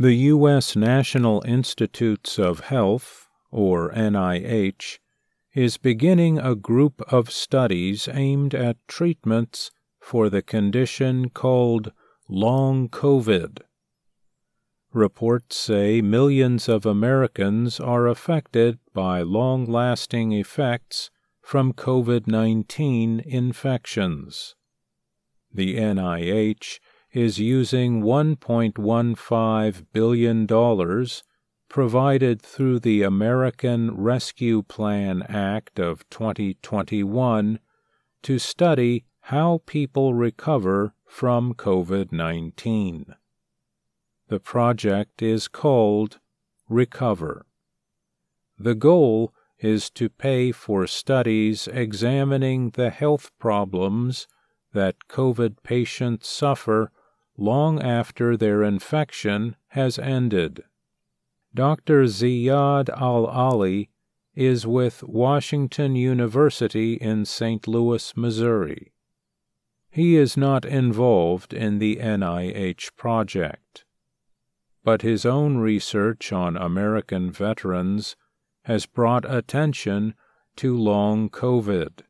The U.S. National Institutes of Health, or NIH, is beginning a group of studies aimed at treatments for the condition called long COVID. Reports say millions of Americans are affected by long lasting effects from COVID 19 infections. The NIH is using $1.15 billion provided through the American Rescue Plan Act of 2021 to study how people recover from COVID 19. The project is called Recover. The goal is to pay for studies examining the health problems that COVID patients suffer long after their infection has ended. Dr. Ziad Al-Aly is with Washington University in St. Louis, Missouri. He is not involved in the NIH project, but his own research on American veterans has brought attention to long COVID.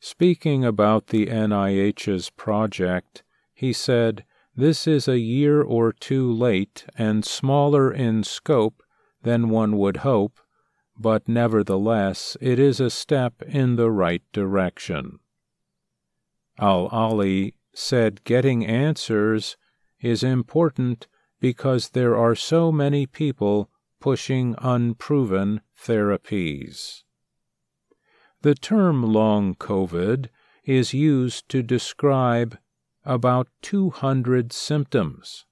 Speaking about the NIH's project, he said, This is a year or two late and smaller in scope than one would hope, but nevertheless it is a step in the right direction. Al-Aly said getting answers is important because there are so many people pushing unproven therapies. The term long COVID is used to describe about 200 symptoms.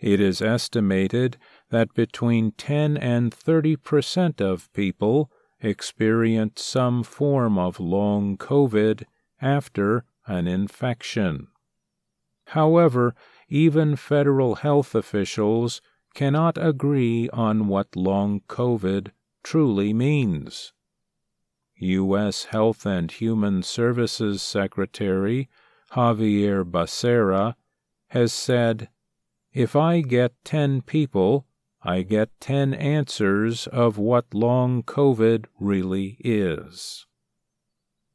It is estimated that between 10 and 30 percent of people experience some form of long COVID after an infection. However, even federal health officials cannot agree on what long COVID truly means. U.S. Health and Human Services Secretary Xavier Becerra has said, If I get 10 people, I get 10 answers of what long COVID really is.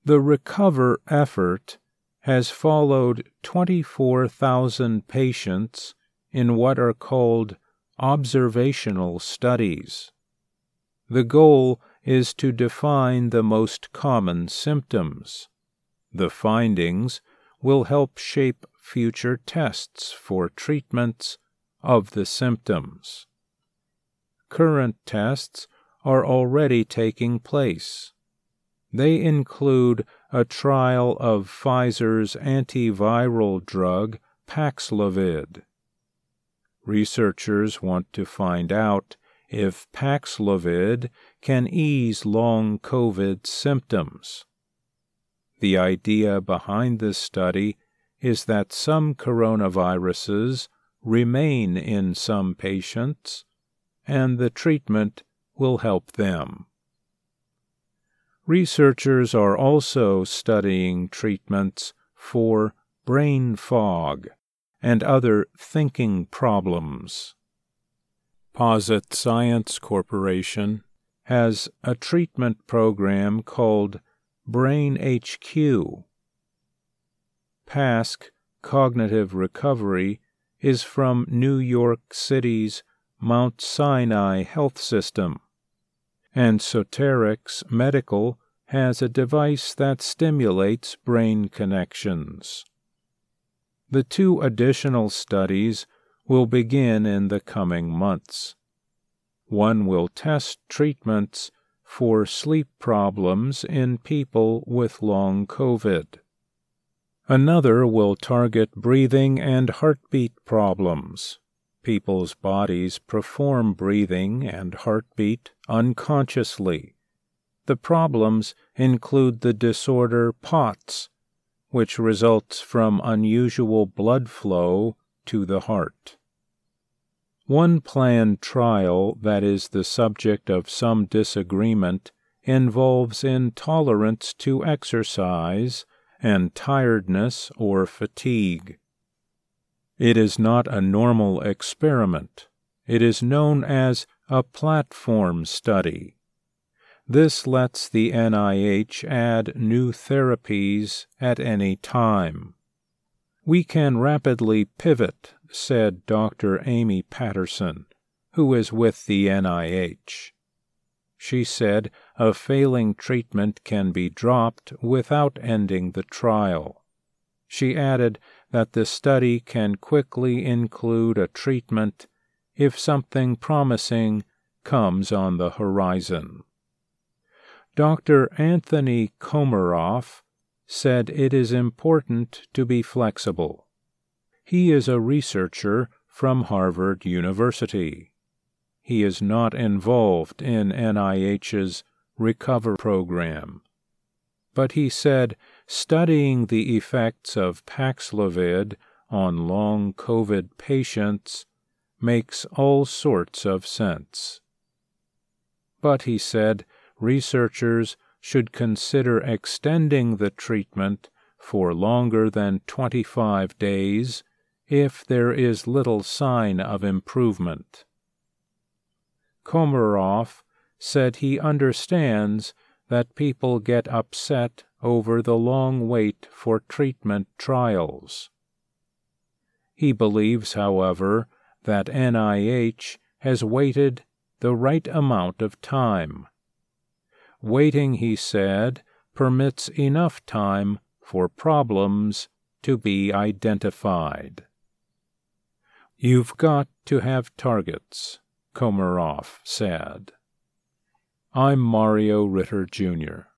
The Recover effort has followed 24,000 patients in what are called observational studies. The goal is to define the most common symptoms. The findings will help shape future tests for treatments of the symptoms. Current tests are already taking place. They include a trial of Pfizer's antiviral drug Paxlovid. Researchers want to find out if Paxlovid can ease long COVID symptoms. The idea behind this study is that some coronaviruses remain in some patients, and the treatment will help them. Researchers are also studying treatments for brain fog and other thinking problems. Posit Science Corporation has a treatment program called Brain HQ. PASC Cognitive Recovery is from New York City's Mount Sinai Health System and Soterix Medical has a device that stimulates brain connections. The two additional studies will begin in the coming months. One will test treatments for sleep problems in people with long COVID. Another will target breathing and heartbeat problems people's bodies perform breathing and heartbeat unconsciously. The problems include the disorder POTS, which results from unusual blood flow to the heart. One planned trial that is the subject of some disagreement involves intolerance to exercise and tiredness or fatigue. It is not a normal experiment. It is known as a platform study. This lets the NIH add new therapies at any time. We can rapidly pivot, said Dr. Amy Patterson, who is with the NIH. She said a failing treatment can be dropped without ending the trial. She added that the study can quickly include a treatment if something promising comes on the horizon. Dr. Anthony Komaroff said it is important to be flexible. He is a researcher from Harvard University. He is not involved in NIH's Recover program. But he said studying the effects of Paxlovid on long COVID patients makes all sorts of sense. But he said researchers should consider extending the treatment for longer than 25 days if there is little sign of improvement. Komaroff said he understands that people get upset over the long wait for treatment trials. He believes, however, that NIH has waited the right amount of time. Waiting, he said, permits enough time for problems to be identified. You've got to have targets, Komaroff said. I'm Mario Ritter, Jr.